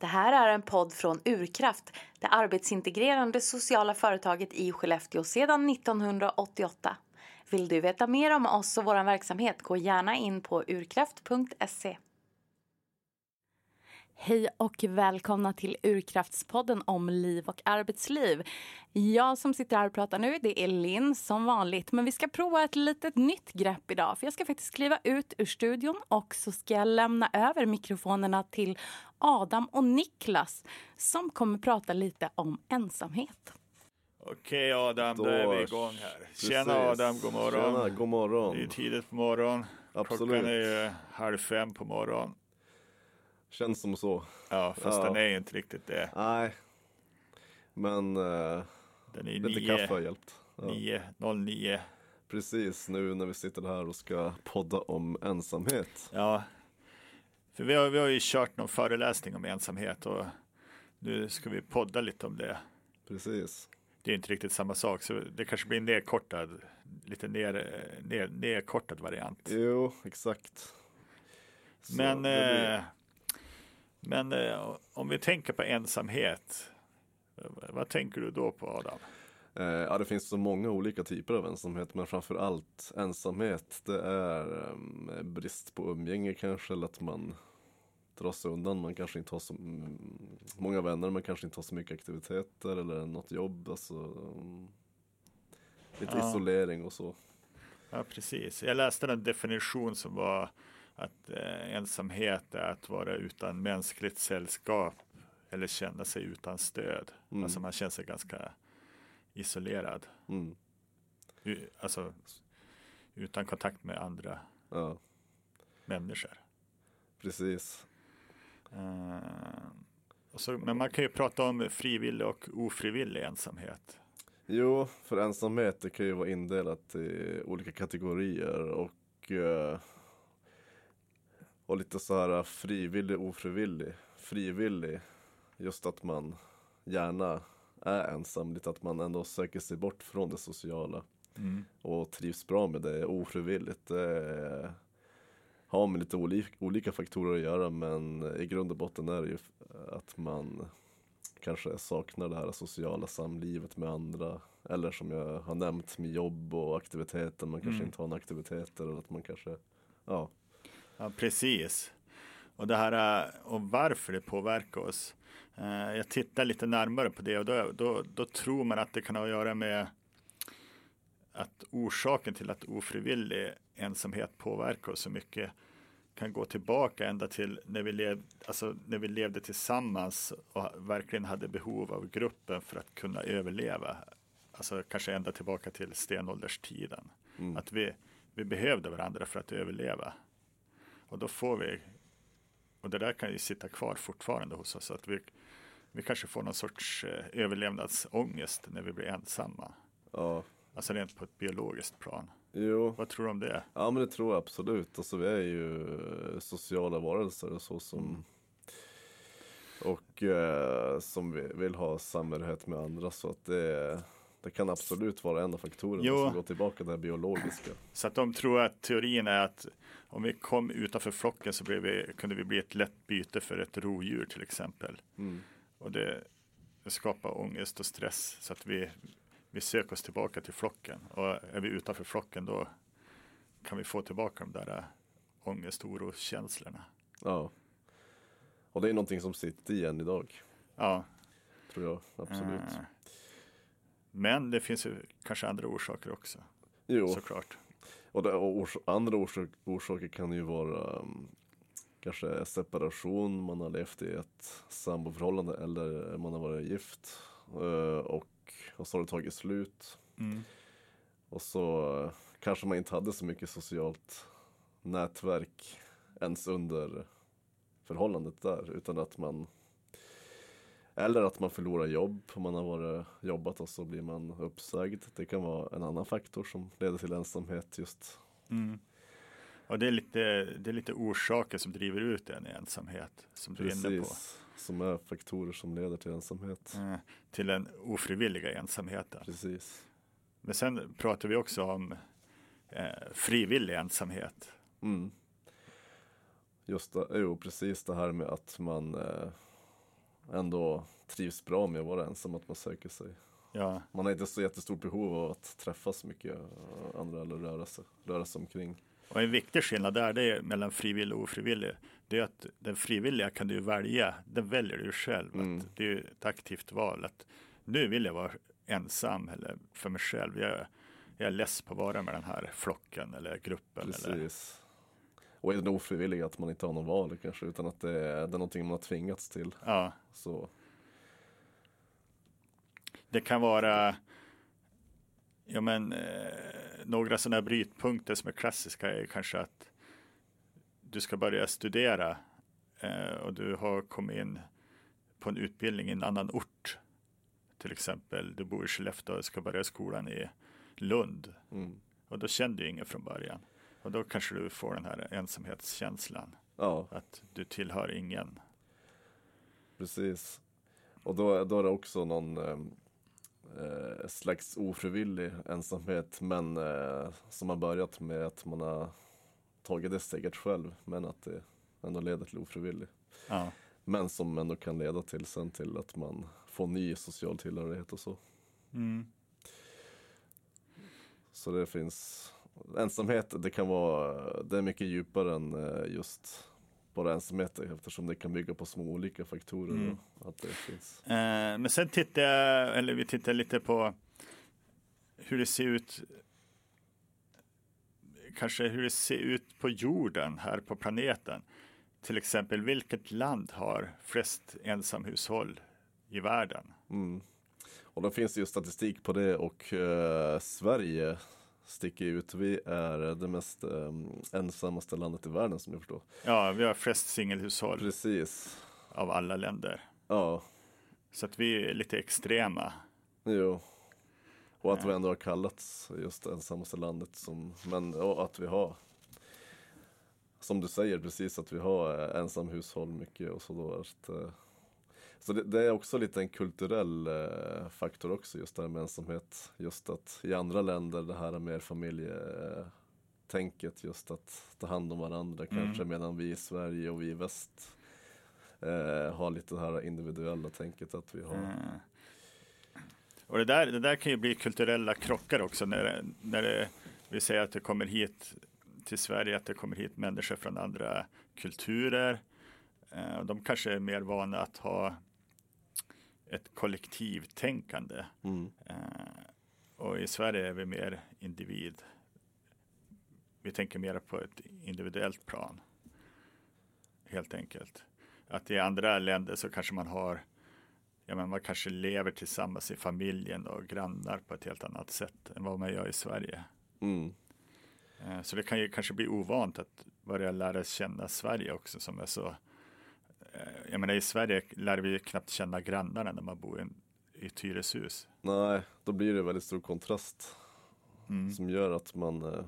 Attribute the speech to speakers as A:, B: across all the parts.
A: Det här är en podd från Urkraft, det arbetsintegrerande sociala företaget i Skellefteå sedan 1988. Vill du veta mer om oss och vår verksamhet, gå gärna in på urkraft.se. Hej och välkomna till Urkraftspodden om liv och arbetsliv. Jag som sitter här och pratar nu, det är Linn som vanligt. Men vi ska prova ett litet nytt grepp idag. För jag ska faktiskt skriva ut ur studion och så ska jag lämna över mikrofonerna till Adam och Niklas som kommer prata lite om ensamhet.
B: Okej Adam, då, är vi igång här. Tjena
C: Precis.
B: Adam, god morgon.
C: Tjena, god morgon.
B: Det är tidigt på morgonen.
C: Absolut.
B: Klockan är ju halv fem på morgonen.
C: Känns som så.
B: Ja, fast
C: Ja.
B: den är inte riktigt det.
C: Nej. Men eh,
B: Den är
C: lite
B: nio,
C: kaffe har hjälpt. Ja.
B: nio, 09.
C: Precis nu när vi sitter här och ska podda om ensamhet.
B: Ja, för vi har, vi har ju kört någon föreläsning om ensamhet och nu ska vi podda lite om det.
C: Precis.
B: Det är inte riktigt samma sak, så det kanske blir en nedkortad, lite ner, ner, nedkortad variant.
C: Jo, exakt. Så
B: Men,
C: blir-
B: eh, men eh, om vi tänker på ensamhet, eh, vad tänker du då på Adam?
C: Eh, ja, det finns så många olika typer av ensamhet, men framför allt ensamhet, det är em, brist på umgänge kanske, eller att man drar sig undan. Man kanske inte har så många vänner, man kanske inte har så mycket aktiviteter eller något jobb. Alltså, lite
B: Ja.
C: isolering och så.
B: Ja, precis. Jag läste en definition som var att eh, ensamhet är att vara utan mänskligt sällskap eller känna sig utan stöd.
C: Mm.
B: Alltså man känner sig ganska isolerad.
C: Mm.
B: U- alltså utan kontakt med andra
C: Ja,
B: människor.
C: precis.
B: Och så, men man kan ju prata om frivillig och ofrivillig ensamhet.
C: Jo, för ensamhet det kan ju vara indelat i olika kategorier och, eh, och lite så här frivillig, ofrivillig. Frivillig, just att man gärna är ensam, lite att man ändå söker sig bort från det sociala
B: Mm.
C: och trivs bra med det. Ofrivilligt, det har med lite olika, olika faktorer att göra men i grund och botten är det ju att man kanske saknar det här sociala samlivet med andra. Eller som jag har nämnt med jobb och aktiviteter, man kanske
B: Mm.
C: inte har några aktiviteter eller att man kanske, ja.
B: Ja, precis. Och det här eh, och varför det påverkar oss. Eh, Jag tittar lite närmare på det och då, då, då tror man att det kan ha att göra med att orsaken till att ofrivillig ensamhet påverkar oss så mycket kan gå tillbaka ända till när vi, lev, alltså när vi levde tillsammans och verkligen hade behov av gruppen för att kunna överleva. Alltså kanske ända tillbaka till stenålderstiden.
C: Mm.
B: Att vi, vi behövde varandra för att överleva. Och då får vi, och det där kan ju sitta kvar fortfarande hos oss, att vi, vi kanske får någon sorts eh, överlevnadsångest när vi blir ensamma.
C: ja.
B: Alltså rent på ett biologiskt plan.
C: Jo,
B: Vad tror du om det?
C: ja men det tror jag absolut. Alltså vi är ju eh, sociala varelser och så som och eh, som vi vill ha samhörighet med andra så att det, det kan absolut vara en av faktorerna
B: Jo.
C: som går tillbaka till det biologiska.
B: Så att de tror att teorin är att om vi kom utanför flocken så vi, kunde vi bli ett lätt byte för ett rovdjur till exempel.
C: Mm.
B: Och det, det skapar ångest och stress så att vi, vi söker oss tillbaka till flocken. Och är vi utanför flocken då kan vi få tillbaka de där ångest och oroskänslorna.
C: Ja. Och det är någonting som sitter igen idag,
B: Ja,
C: tror jag. Absolut.
B: eh, men det finns ju kanske andra orsaker också,
C: Jo,
B: såklart.
C: och, det, och ors andra orsak orsaker kan ju vara um, kanske separation, man har levt i ett samboförhållande eller man har varit gift. eh, och, och så har det tagit slut.
B: Mm.
C: Och så eh, kanske man inte hade så mycket socialt nätverk ens under förhållandet där. Utan att man eller att man förlorar jobb om man har varit, jobbat och så blir man uppsagd. Det kan vara en annan faktor som leder till ensamhet just.
B: Mm. Och det är, lite, det är lite orsaker som driver ut en i ensamhet, som du är inne på.
C: Precis. Som är faktorer som leder till ensamhet.
B: Eh, till den ofrivilliga ensamheten.
C: Precis.
B: Men sen pratar vi också om eh, frivillig ensamhet.
C: Mm. Just det, jo, precis det här med att man eh, ändå trivs bra med att vara ensam, att man söker sig.
B: Ja,
C: Man har inte så jättestort behov av att träffa så mycket eh, andra eller röra sig, röra sig omkring.
B: och en viktig skillnad där det är mellan frivillig och ofrivillig. Det är att den frivilliga kan du välja, den väljer du själv.
C: Mm.
B: Det är ett aktivt val. Att nu vill jag vara ensam eller för mig själv. Jag, jag är less på att vara med den här flocken eller gruppen. Eller,
C: Precis. Och är den ofrivillig att man inte har någon val kanske, utan att det är, det är någonting man har tvingats till.
B: ja,
C: Så,
B: det kan vara ja, men, eh, några sådana brytpunkter som är klassiska är kanske att du ska börja studera eh, och du har kommit in på en utbildning i en annan ort. Till exempel, du bor i Skellefteå och ska börja skolan i Lund.
C: mm.
B: Och då kände du ingen från början. Och då kanske du får den här ensamhetskänslan.
C: Ja,
B: Att du tillhör ingen.
C: precis. Och då, då är det också någon eh, eh, slags ofrivillig ensamhet, men eh, som har börjat med att man har tagit det steget själv, men att det ändå leder till ofrivillig.
B: Ja,
C: Men som ändå kan leda till sen till att man får ny social tillhörighet och så.
B: mm.
C: Så det finns ensamhet, det kan vara, det är mycket djupare än eh, just bara ensamhet eftersom det kan bygga på små olika faktorer.
B: Mm.
C: Att det finns.
B: Eh, men sen tittar jag, eller vi tittar lite på hur det ser ut kanske hur det ser ut på jorden här på planeten. Till exempel vilket land har flest ensamhushåll i världen?
C: Mm. Och då finns det ju statistik på det och eh, Sverige sticker ut. Vi är det mest eh, ensammaste landet i världen som jag förstår.
B: Ja, vi har flest singelhushåll
C: Precis.
B: av alla länder.
C: Ja,
B: Så att vi är lite extrema.
C: jo. Och att vi ändå har kallats just ensammaste landet som, men och att vi har som du säger precis att vi har eh, ensamhushåll mycket och så då att, eh, så det, det är också lite en kulturell eh, faktor också just det här med ensamhet. Just att i andra länder det här med familjetänket just att ta hand om varandra
B: Mm.
C: kanske medan vi i Sverige och vi i väst eh, har lite det här individuella tänket att vi har
B: Mm. Och det där, det där kan ju bli kulturella krockar också när, det- när det, vi säger att det kommer hit till Sverige, att det kommer hit människor från andra kulturer. Eh, de kanske är mer vana att ha ett kollektivtänkande.
C: mm,
B: Eh, och i Sverige är vi mer individ. Vi tänker mer på ett individuellt plan. Helt enkelt. Att i andra länder så kanske man har Ja, men man kanske lever tillsammans i familjen och grannar på ett helt annat sätt än vad man gör i Sverige.
C: mm,
B: Eh, Så det kan ju kanske bli ovant att börja lära känna Sverige också som är så. Eh, Jag menar i Sverige lär vi ju knappt känna grannarna när man bor i, i ett hyreshus.
C: Nej, då blir det väldigt stor kontrast
B: Mm.
C: som gör att man eh,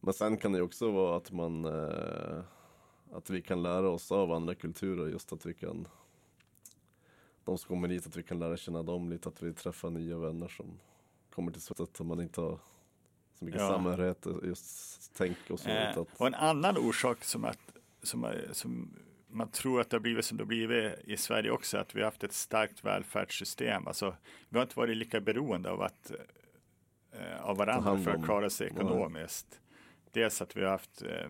C: Men sen kan det också vara att man eh, Att vi kan lära oss av andra kulturer just att vi kan De som kommer hit, att vi kan lära känna dem lite, att vi träffar nya vänner som kommer till Sverige, att man inte har så mycket
B: Ja.
C: samhörighet, just tänk och så.
B: Eh,
C: att,
B: och en annan orsak som, att, som, som man tror att det har blivit som det har blivit i Sverige också, att vi har haft ett starkt välfärdssystem. Alltså, vi har inte varit lika beroende av, att, eh, av varandra för att klara sig ekonomiskt. Dels att vi har haft, eh,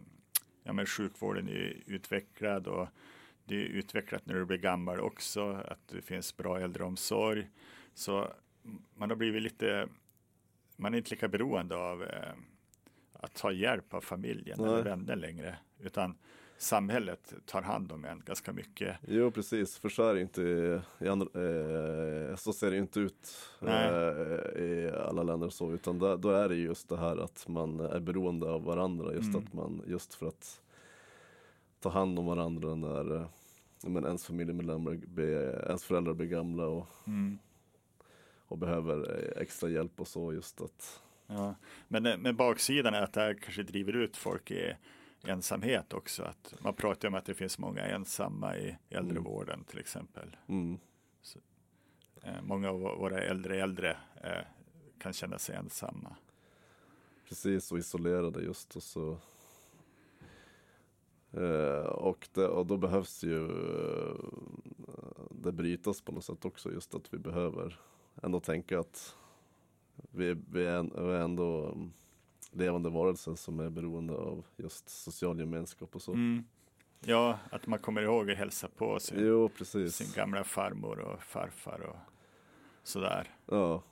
B: ja men sjukvården är utvecklad och det är utvecklat när du blir gammal också, att det finns bra äldreomsorg. Så man har blivit lite, man är inte lika beroende av eh, att ta hjälp av familjen
C: Nej.
B: eller vänner längre, utan samhället tar hand om en ganska mycket.
C: Jo precis, för så är det inte eh, så ser det inte ut eh, i alla länder och så, utan där, då är det just det här att man är beroende av varandra, just
B: Mm.
C: att man, just för att ta hand om varandra när eh, men ens familjemedlemmar, ens föräldrar blir gamla och,
B: Mm.
C: och behöver eh, extra hjälp och så, just att
B: Ja. Men, eh, men baksidan är att det här kanske driver ut folk i ensamhet också. Att man pratar om att det finns många ensamma i äldrevården till exempel.
C: mm,
B: Eh, många av våra äldre äldre eh, kan känna sig ensamma.
C: precis och isolerade just och så Eh, och, det, och då behövs ju eh, det brytas på något sätt också. Just att vi behöver ändå tänka att vi, vi, är, vi är ändå levande varelser som är beroende av just social gemenskap och så.
B: Mm. Ja, att man kommer ihåg att hälsa på sin,
C: Jo, precis.
B: sin gamla farmor och farfar och sådär.
C: Ja.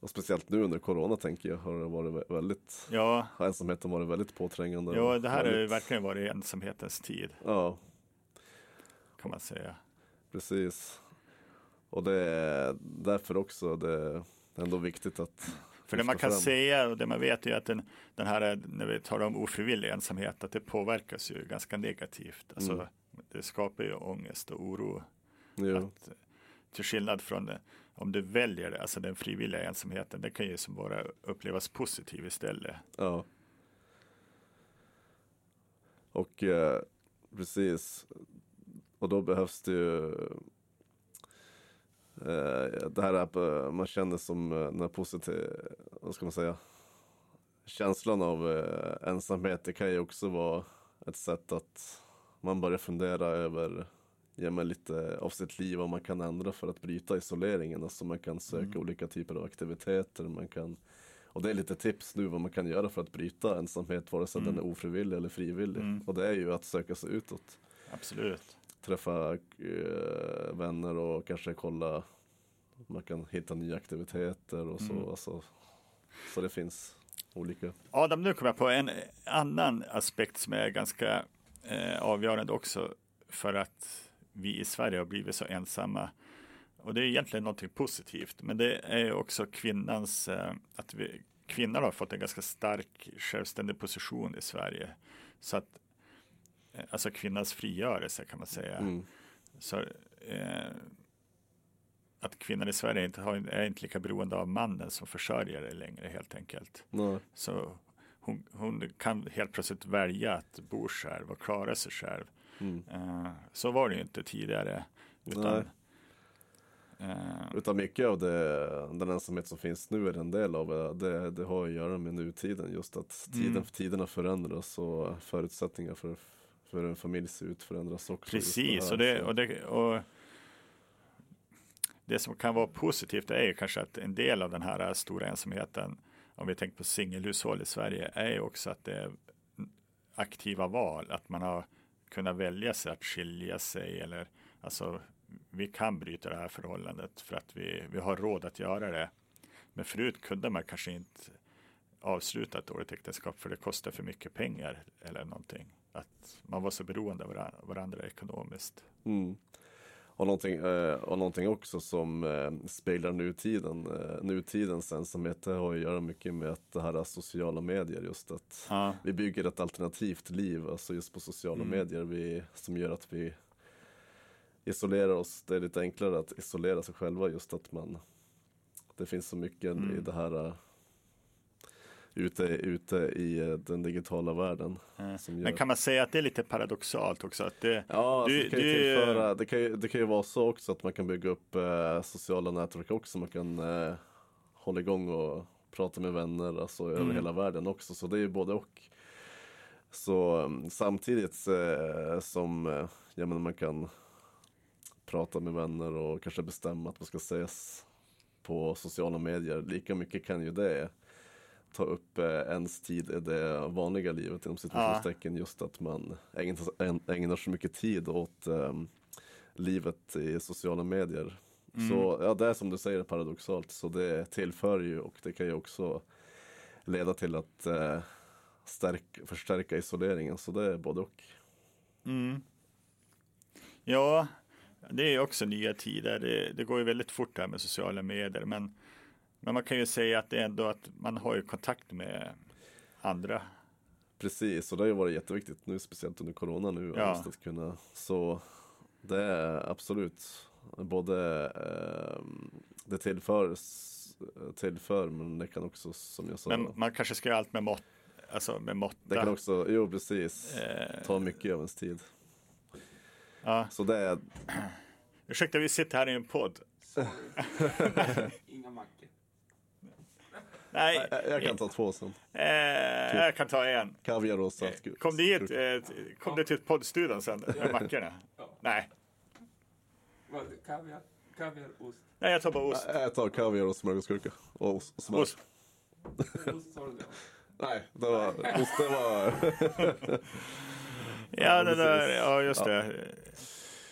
C: Och speciellt nu under corona tänker jag har det varit vä- väldigt,
B: Ja,
C: har ensamheten varit väldigt påträngande.
B: ja det här har ju
C: väldigt,
B: verkligen varit ensamhetens tid
C: Ja,
B: kan man säga.
C: precis. Och det är därför också det är ändå viktigt att
B: För det man kan
C: fram.
B: säga och det man vet är att den, den här, när vi talar om ofrivillig ensamhet, att det påverkas ju ganska negativt. Alltså,
C: Mm.
B: Det skapar ju ångest och oro.
C: Jo,
B: Att, till skillnad från om du väljer alltså den frivilliga ensamheten, det kan ju som bara upplevas positiv istället.
C: ja. Och eh, precis. Och då behövs det ju det här att eh, man känner som eh, den här positiv, vad ska man säga, känslan av eh, ensamhet, det kan ju också vara ett sätt att man börjar fundera över ja, men lite av sitt liv vad man kan ändra för att bryta isoleringen. Alltså man kan söka
B: Mm.
C: olika typer av aktiviteter. Man kan, och det är lite tips nu vad man kan göra för att bryta ensamhet, vare sig
B: Mm.
C: den är ofrivillig eller frivillig.
B: Mm.
C: Och det är ju att söka sig utåt.
B: Absolut.
C: Träffa eh, vänner och kanske kolla man kan hitta nya aktiviteter och så.
B: Mm.
C: Alltså, så det finns olika.
B: Adam, nu kommer jag på en annan aspekt som är ganska eh, avgörande också för att vi i Sverige har blivit så ensamma. Och det är egentligen någonting positivt, men det är också kvinnans, eh, att vi, kvinnor har fått en ganska stark självständig position i Sverige. Så att, alltså kvinnans frigörelse kan man säga.
C: Mm.
B: Så, eh, att kvinnor i Sverige inte har, är inte lika beroende av mannen som försörjare längre helt enkelt.
C: Nej.
B: Så hon, hon kan helt plötsligt välja att bo själv och klara sig själv.
C: Mm.
B: Eh, så var det ju inte tidigare. Utan, eh,
C: Utan mycket av det, den ensamhet som finns nu är en del av det. Det, det har att göra med nutiden. Just att tiden,
B: Mm.
C: tiderna förändras och förutsättningar för, för en familj ser ut förändras också.
B: precis, och det,
C: Så-
B: och, det, och det som kan vara positivt är ju kanske att en del av den här stora ensamheten, om vi tänker på singelhushåll i Sverige, är ju också att det är aktiva val, att man har kunnat välja sig att skilja sig eller alltså vi kan bryta det här förhållandet för att vi, vi har råd att göra det. Men förut kunde man kanske inte avsluta ett dåligt äktenskap för det kostar för mycket pengar eller någonting. Att man var så beroende av varandra, varandra ekonomiskt.
C: Mm. Och, någonting, eh, och någonting också som eh, speglar nutiden, eh, nutidens ensamhet, det har att göra mycket med att det här är sociala medier, just att
B: Ja,
C: vi bygger ett alternativt liv, alltså just på sociala
B: Mm.
C: medier, vi, som gör att vi isolerar oss. Det är lite enklare att isolera sig själva, just att man, det finns så mycket i
B: Mm.
C: det här ute, ute i uh, den digitala världen.
B: eh,
C: Som gör...
B: men kan man säga att det är lite paradoxalt också? Att det,
C: Ja, alltså,
B: Du-
C: det, kan
B: du-
C: tillföra, det, kan ju, det kan ju vara så också att man kan bygga upp eh, sociala nätverk också. Man kan eh, hålla igång och prata med vänner alltså, över
B: Mm.
C: hela världen också. Så det är ju både och. Så um, samtidigt eh, som eh, ja, men man kan prata med vänner och kanske bestämma att man ska ses på sociala medier. Lika mycket kan ju det ta upp eh, ens tid i det vanliga livet inom situationstecken. Just att man ägnar, ägn- ägnar så mycket tid åt ehm, livet i sociala medier.
B: Mm.
C: Så ja, det är som du säger paradoxalt. Så det tillför ju och det kan ju också leda till att eh, stärk, förstärka isoleringen. Så det är både och.
B: Mm. Ja, det är också nya tider. Det, det går ju väldigt fort här med sociala medier. Men, men man kan ju säga att det är ändå att man har ju kontakt med andra.
C: Precis, och det har ju varit jätteviktigt nu, speciellt under corona nu.
B: Ja.
C: Att kunna, så det är absolut både eh, det tillför, tillför, men det kan också, som jag sa,
B: Men man kanske ska göra allt med mått. Alltså med måtta.
C: det kan också, jo precis,
B: Eh,
C: ta mycket av ens tid.
B: ja.
C: Så det är,
B: Ursäkta, vi sitter här i en podd.
D: Inga mackor.
B: Nej,
C: jag, jag kan ta två sen.
B: eh, jag kan ta en.
C: Kaviar och saltgurka.
B: Kom du hit, eh, kom du till poddstudion sen med mackorna?
D: Ja.
B: Nej.
D: Vad, kaviar? Kaviar, ost?
B: Nej, jag tar bara ost.
C: Jag tar kaviar och smörgåsgurka. Och ost. smör.
B: Ost.
D: Ost?
C: Nej, det var, ost det var...
B: Ja, det där, ja just det.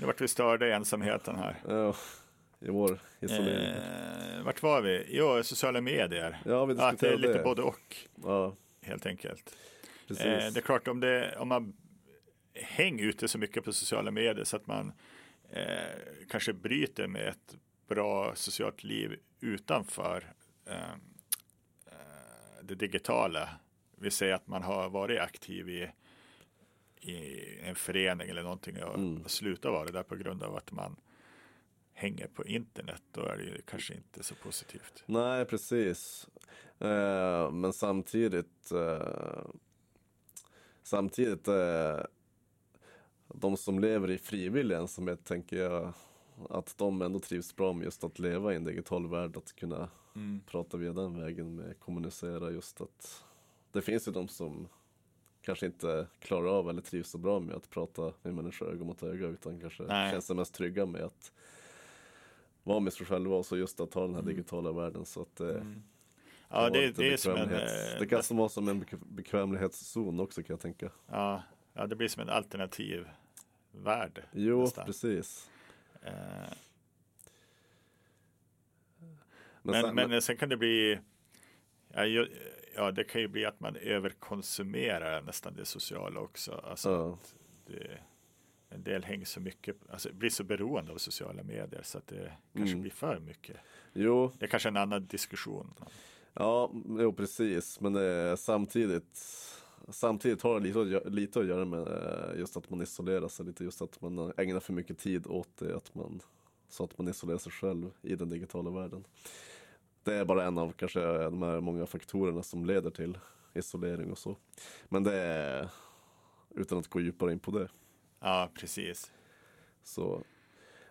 B: Nu vart vi störda i ensamheten här.
C: Ja, I vår isolering.
B: Eh, vart var vi? Jo, sociala medier.
C: Ja, vi
B: Att det är lite
C: det.
B: både och,
C: Ja,
B: helt enkelt.
C: precis.
B: Eh, det är klart, om, det, om man hänger ute så mycket på sociala medier så att man eh, kanske bryter med ett bra socialt liv utanför eh, eh, det digitala. Vi säger att man har varit aktiv i, i en förening eller någonting och,
C: Mm.
B: slutar vara det där på grund av att man hänger på internet. Då är det ju kanske inte så positivt.
C: Nej, precis. Eh, men samtidigt, eh, samtidigt, eh, de som lever i frivillig ensamhet tänker jag att de ändå trivs bra med just att leva i en digital värld, att kunna
B: Mm.
C: prata via den vägen med kommunicera just att det finns ju de som kanske inte klarar av eller trivs så bra med att prata med människor öga mot öga utan kanske
B: Nej.
C: känns sig mest trygga med att vara med sig själva och så just att ha den här digitala världen så att det
B: Ja,
C: kan vara
B: det, det är som en... eh,
C: Det kan som vara som en bekv- bekvämlighetszon också kan jag tänka.
B: Ja, ja, det blir som en alternativ värld.
C: Jo,
B: nästan.
C: precis.
B: Eh,
C: Men,
B: Men,
C: sen,
B: men sen kan det bli, ja, ja det kan ju bli att man överkonsumerar nästan det sociala också. Alltså
C: Ja.
B: det, en del hänger så mycket, alltså blir så beroende av sociala medier så att det kanske
C: Mm.
B: blir för mycket.
C: jo,
B: Det är kanske en annan diskussion.
C: Ja, jo precis. Men eh, samtidigt, samtidigt har det lite, att gö- lite att göra med eh, just att man isolerar sig lite. Just att man ägnar för mycket tid åt det. Att man, så att man isolerar sig själv i den digitala världen. Det är bara en av kanske de här många faktorerna som leder till isolering och så. Men det är utan att gå djupare in på det.
B: Ja, precis.
C: Så,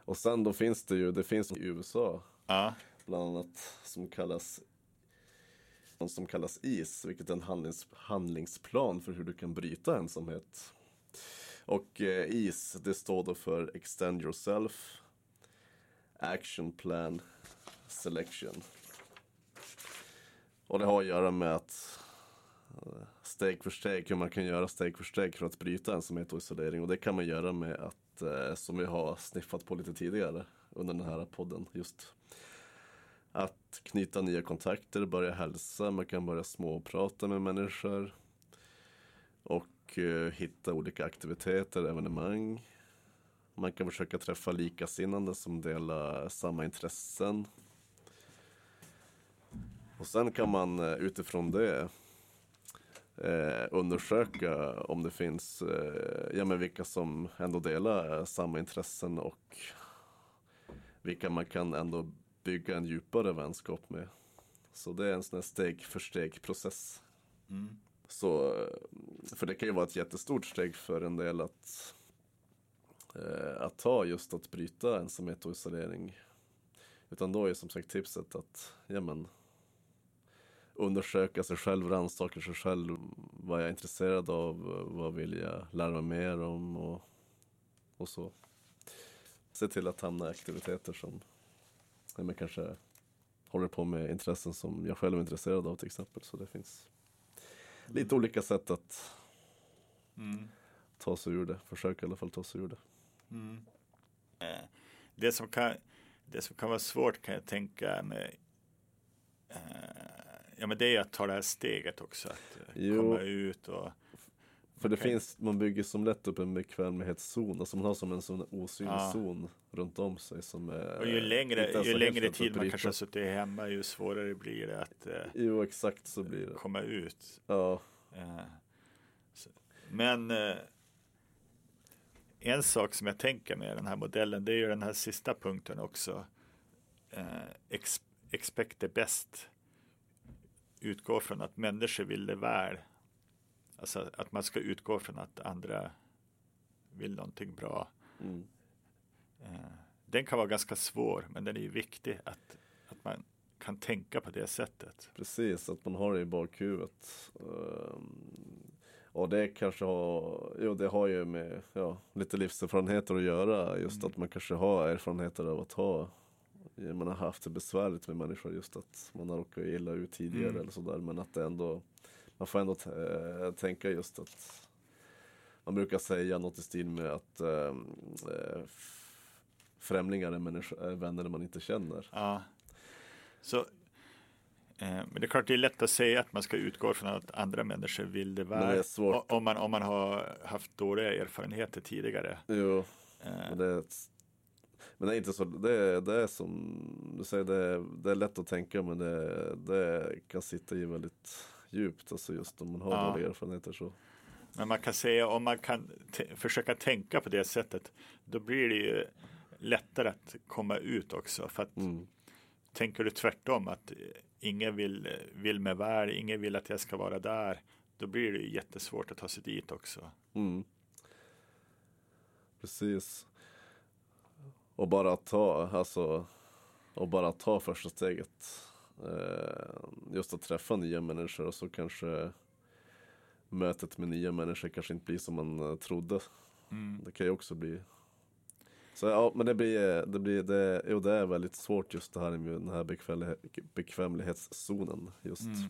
C: och sen då finns det ju, det finns i USA
B: Ja,
C: bland annat som kallas som kallas IS, vilket är en handlings, handlingsplan för hur du kan bryta ensamhet. Och eh, IS, det står då för Extend Yourself Action Plan Selection. Och det har att göra med att steg för steg, hur man kan göra steg för steg för att bryta ensamhet och isolering. Och det kan man göra med att, eh, som vi har sniffat på lite tidigare under den här podden, just att knyta nya kontakter, börja hälsa, man kan börja småprata med människor. Och eh, hitta olika aktiviteter, evenemang. Man kan försöka träffa likasinnande som delar samma intressen. Och sen kan man eh, utifrån det eh, undersöka om det finns, eh, ja men vilka som ändå delar eh, samma intressen och vilka man kan ändå bygga en djupare vänskap med. Så det är en sån här steg för steg process.
B: mm.
C: Så, eh, för det kan ju vara ett jättestort steg för en del att, eh, att ta just att bryta ensamhet och isolering. Utan då är som sagt tipset att ja, men, undersöka sig själv, rannsaka sig själv. Vad jag är intresserad av, vad vill jag lära mig mer om och, och så. Se till att hamna i aktiviteter som men kanske håller på med intressen som jag själv är intresserad av till exempel. Så det finns lite olika sätt att
B: Mm.
C: ta sig ur det. Försöka i alla fall ta sig ur det.
B: Mm. Eh, Det, som kan, det som kan vara svårt kan jag tänka mig eh, Ja men det är att ta det här steget också. Att eh,
C: Jo.
B: komma ut och
C: För det
B: Okej.
C: finns, man bygger som lätt upp en bekvämlighetszon. Alltså man har som en sån osynlig
B: Ja.
C: zon runt om sig som är
B: Och ju längre, ju längre tid man kanske har suttit hemma, ju svårare blir det att eh,
C: Jo, exakt så blir det.
B: komma ut.
C: Ja,
B: Eh, Men eh, en sak som jag tänker med den här modellen, det är ju den här sista punkten också. Eh, ex, expect the best. Utgå från att människor vill det väl. Alltså att man ska utgå från att andra vill någonting bra.
C: mm.
B: Eh, den kan vara ganska svår, men den är ju viktig att, att man kan tänka på det sättet.
C: precis. Att man har det i bakhuvudet. Ehm, Och det kanske har, jo det har ju med ja, lite livserfarenheter att göra. Just
B: Mm.
C: att man kanske har erfarenheter av att ha, man har haft det besvärligt med människor. Just att man har råkat illa ut tidigare
B: Mm.
C: eller sådär. Men att det ändå, man får ändå äh, tänka just att man brukar säga något i stil med att äh, främlingar är, vänner man inte känner.
B: Ja. Så, eh, men det är klart det är lätt att säga att man ska utgå från att andra människor vill det väl. Om man, om man har haft dåliga erfarenheter tidigare.
C: Jo,
B: Eh,
C: det, men det är inte så, det det är som du säger, det det är lätt att tänka men det, det kan sitta i väldigt djupt, alltså just om man har
B: Ja.
C: dåliga erfarenheter så.
B: Men man kan säga om man kan försöka tänka på det sättet, då blir det ju lättare att komma ut också. För att
C: Mm.
B: tänker du tvärtom, att ingen vill, vill mig väl, ingen vill att jag ska vara där, då blir det jättesvårt att ta sig dit också.
C: Mm. Precis. Och bara ta, alltså, och bara ta första steget. Eh, just att träffa nya människor och så kanske mötet med nya människor kanske inte blir som man eh, trodde.
B: Mm.
C: Det kan ju också bli. Så ja, men det blir, det blir, det, jo, det är väldigt svårt just det här med den här bekvämlighet, bekvämlighetszonen just.
B: Mm.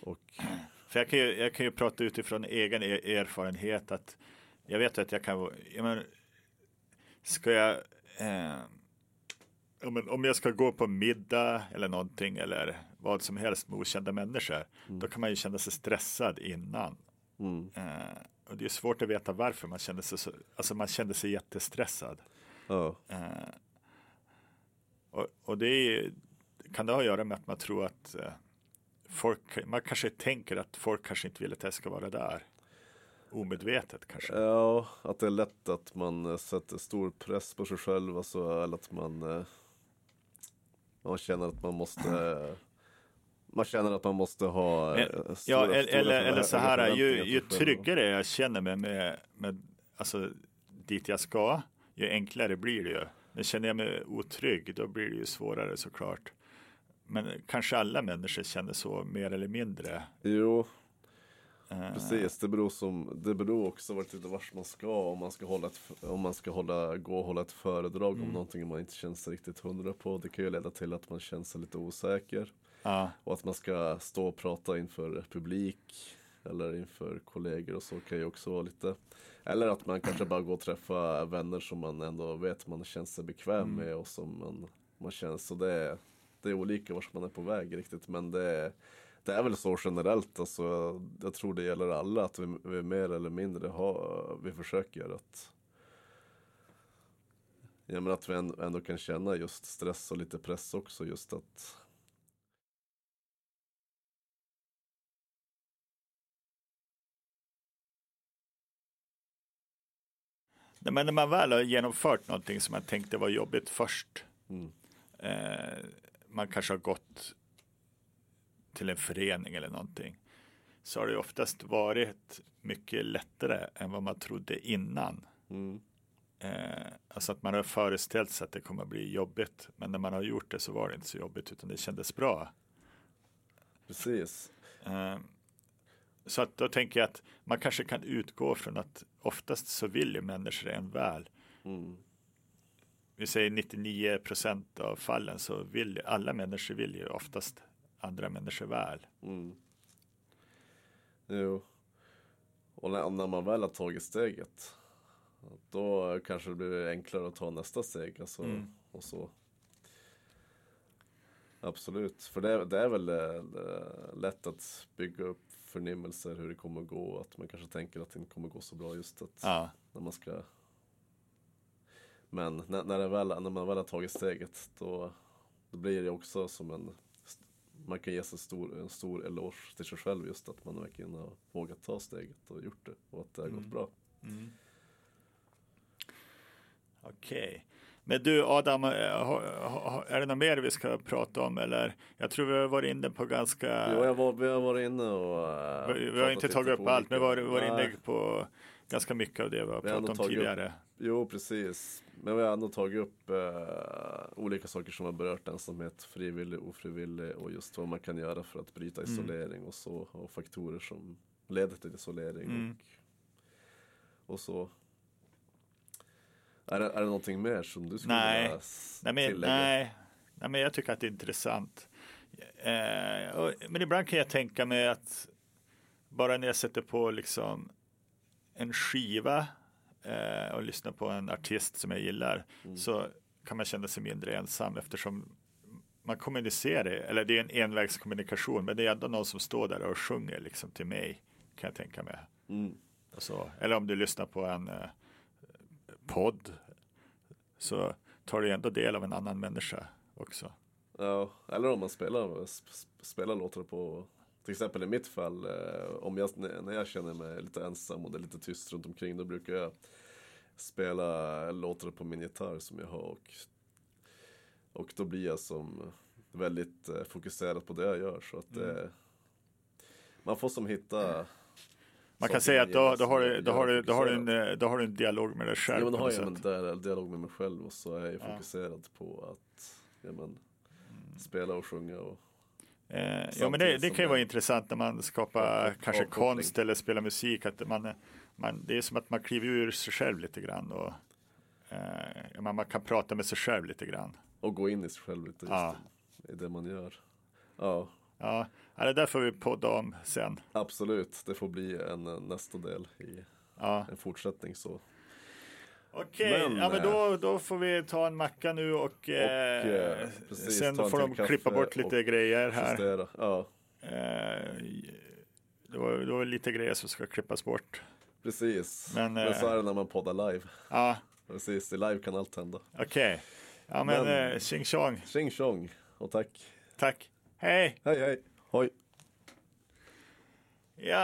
C: Och
B: För jag kan, ju, jag kan ju prata utifrån egen er- erfarenhet att jag vet att jag kan, jag men, ska jag, eh, men om jag ska gå på middag eller någonting eller vad som helst med okända människor, då kan man ju känna sig stressad innan.
C: mm,
B: Eh, och det är svårt att veta varför man kände sig så, alltså man kände sig jättestressad.
C: ja,
B: Eh, och, och det är, kan det ha att göra med att man tror att eh, folk, man kanske tänker att folk kanske inte vill att jag ska vara där. Omedvetet kanske.
C: ja, att det är lätt att man eh, sätter stor press på sig själv, alltså, eller att man, eh, man känner att man måste man känner att man måste ha eh,
B: Ja,
C: stora-
B: eller,
C: stora
B: eller, eller så här, ju, ju tryggare jag känner mig med, med alltså, dit jag ska, ju enklare blir det ju. Men känner jag mig otrygg, då blir det ju svårare såklart. Men kanske alla människor känner så mer eller mindre.
C: Jo, Precis, det beror, som, det beror också vart lite vart man ska om man ska hålla ett, om man ska hålla, gå och hålla ett föredrag
B: Mm.
C: om någonting man inte känner sig riktigt hundra på. Det kan ju leda till att man känner sig lite osäker
B: Ja,
C: och att man ska stå och prata inför publik eller inför kollegor och så kan ju också vara lite eller att man kanske bara går och träffa vänner som man ändå vet man känner sig bekväm
B: Mm.
C: med och som man, man känner så det är, det är olika vart man är på väg riktigt men det är det är väl så generellt, alltså, jag tror det gäller alla att vi, vi mer eller mindre har, vi försöker att Ja men att vi ändå, kan känna just stress och lite press också just att
B: Nej, Men när man väl har genomfört någonting som man tänkte var jobbigt först.
C: Mm.
B: Eh, man kanske har gått till en förening eller någonting. Så har det oftast varit mycket lättare än vad man trodde innan.
C: mm,
B: Eh, alltså att man har föreställt sig att det kommer att bli jobbigt. Men när man har gjort det så var det inte så jobbigt utan det kändes bra.
C: Precis,
B: Eh, så att då tänker jag att man kanske kan utgå från att oftast så vill ju människor en väl.
C: mm,
B: Vi säger 99 procent av fallen så vill alla människor vill ju oftast andra människor väl.
C: mm. Jo Och när, när man väl har tagit steget Då kanske det blir enklare att ta nästa steg alltså,
B: Mm.
C: och så Absolut, för det, det är väl eh, lätt att bygga upp förnimmelser hur det kommer att gå. Att man kanske tänker att det inte kommer att gå så bra just att
B: Ja,
C: när man ska Men när, när, väl, när man väl har tagit steget då, då blir det också som en Man kan ge sig stor, en stor eloge till sig själv just att man verkligen har vågat ta steget och gjort det och att det har gått
B: Mm.
C: bra.
B: okej. Men du Adam, eh, är det något mer vi ska prata om eller? Jag tror vi har varit inne på ganska
C: Jo, jag var, vi har varit inne och äh,
B: vi, vi har inte tagit upp allt, men vi har varit, inne på ganska mycket av det vi har pratat om
C: tagit upp-
B: tidigare.
C: Jo, precis. Men vi har ändå tagit upp eh, olika saker som har berört ensamhet, frivillig, ofrivillig och just vad man kan göra för att bryta
B: Mm.
C: isolering och så och faktorer som leder till isolering
B: Mm.
C: och, och så. Är det, är det någonting mer som du skulle
B: Nej.
C: vilja
B: Nej men,
C: tillägga?
B: nej, nej, men jag tycker att det är intressant. Eh, och, men ibland kan jag tänka mig att bara när jag sätter på liksom en skiva eh, och lyssnar på en artist som jag gillar
C: Mm.
B: så kan man känna sig mindre ensam eftersom man kommunicerar, eller det är en envägskommunikation, men det är ändå någon som står där och sjunger liksom till mig, kan jag tänka mig.
C: Mm.
B: Så. Eller om du lyssnar på en eh, podd så tar du ändå del av en annan människa också.
C: Ja, eller om man spelar, sp- spelar låtar på, till exempel i mitt fall, eh, om jag, när jag känner mig lite ensam och det är lite tyst runt omkring, då brukar jag spela låtar på min gitarr som jag har och, och då blir jag som väldigt eh, fokuserad på det jag gör så att eh, man får som hitta
B: Man kan säga att då, då, har du, då, har du, då, har du en, eh, då har du en dialog med dig själv.
C: Ja men då har jag en där- dialog med mig själv och så är jag
B: Ja.
C: fokuserad på att ja, men, spela och sjunga och
B: ja, men det, det kan ju vara
C: det-
B: intressant när man skapar kanske konst eller spelar musik. Att man, man, det är som att man kliver ur sig själv lite grann. Och, eh, man, kan prata med sig själv lite grann.
C: Och gå in i sig själv lite just
B: Ja.
C: i det man gör. Ja,
B: Ja, ja, det där får vi podda om sen.
C: absolut. Det får bli en eh, nästa del i
B: Ja.
C: en fortsättning så.
B: Okej,
C: Men,
B: ja, men då, då får vi ta en macka nu och, eh,
C: eh, precis,
B: sen får de klippa bort lite
C: och
B: grejer här.
C: Justera. Ja,
B: Eh, det, var, det var lite grejer som ska klippas bort.
C: precis.
B: Men,
C: Men, så
B: eh,
C: är det när man poddar live.
B: Ja,
C: Precis, i live kan allt hända.
B: okej. Ja, men,
C: Men-
B: eh, tjing tjong.
C: Tjing tjong och tack.
B: Tack. Hej.
C: Hej hej. Hoj.
B: Ja.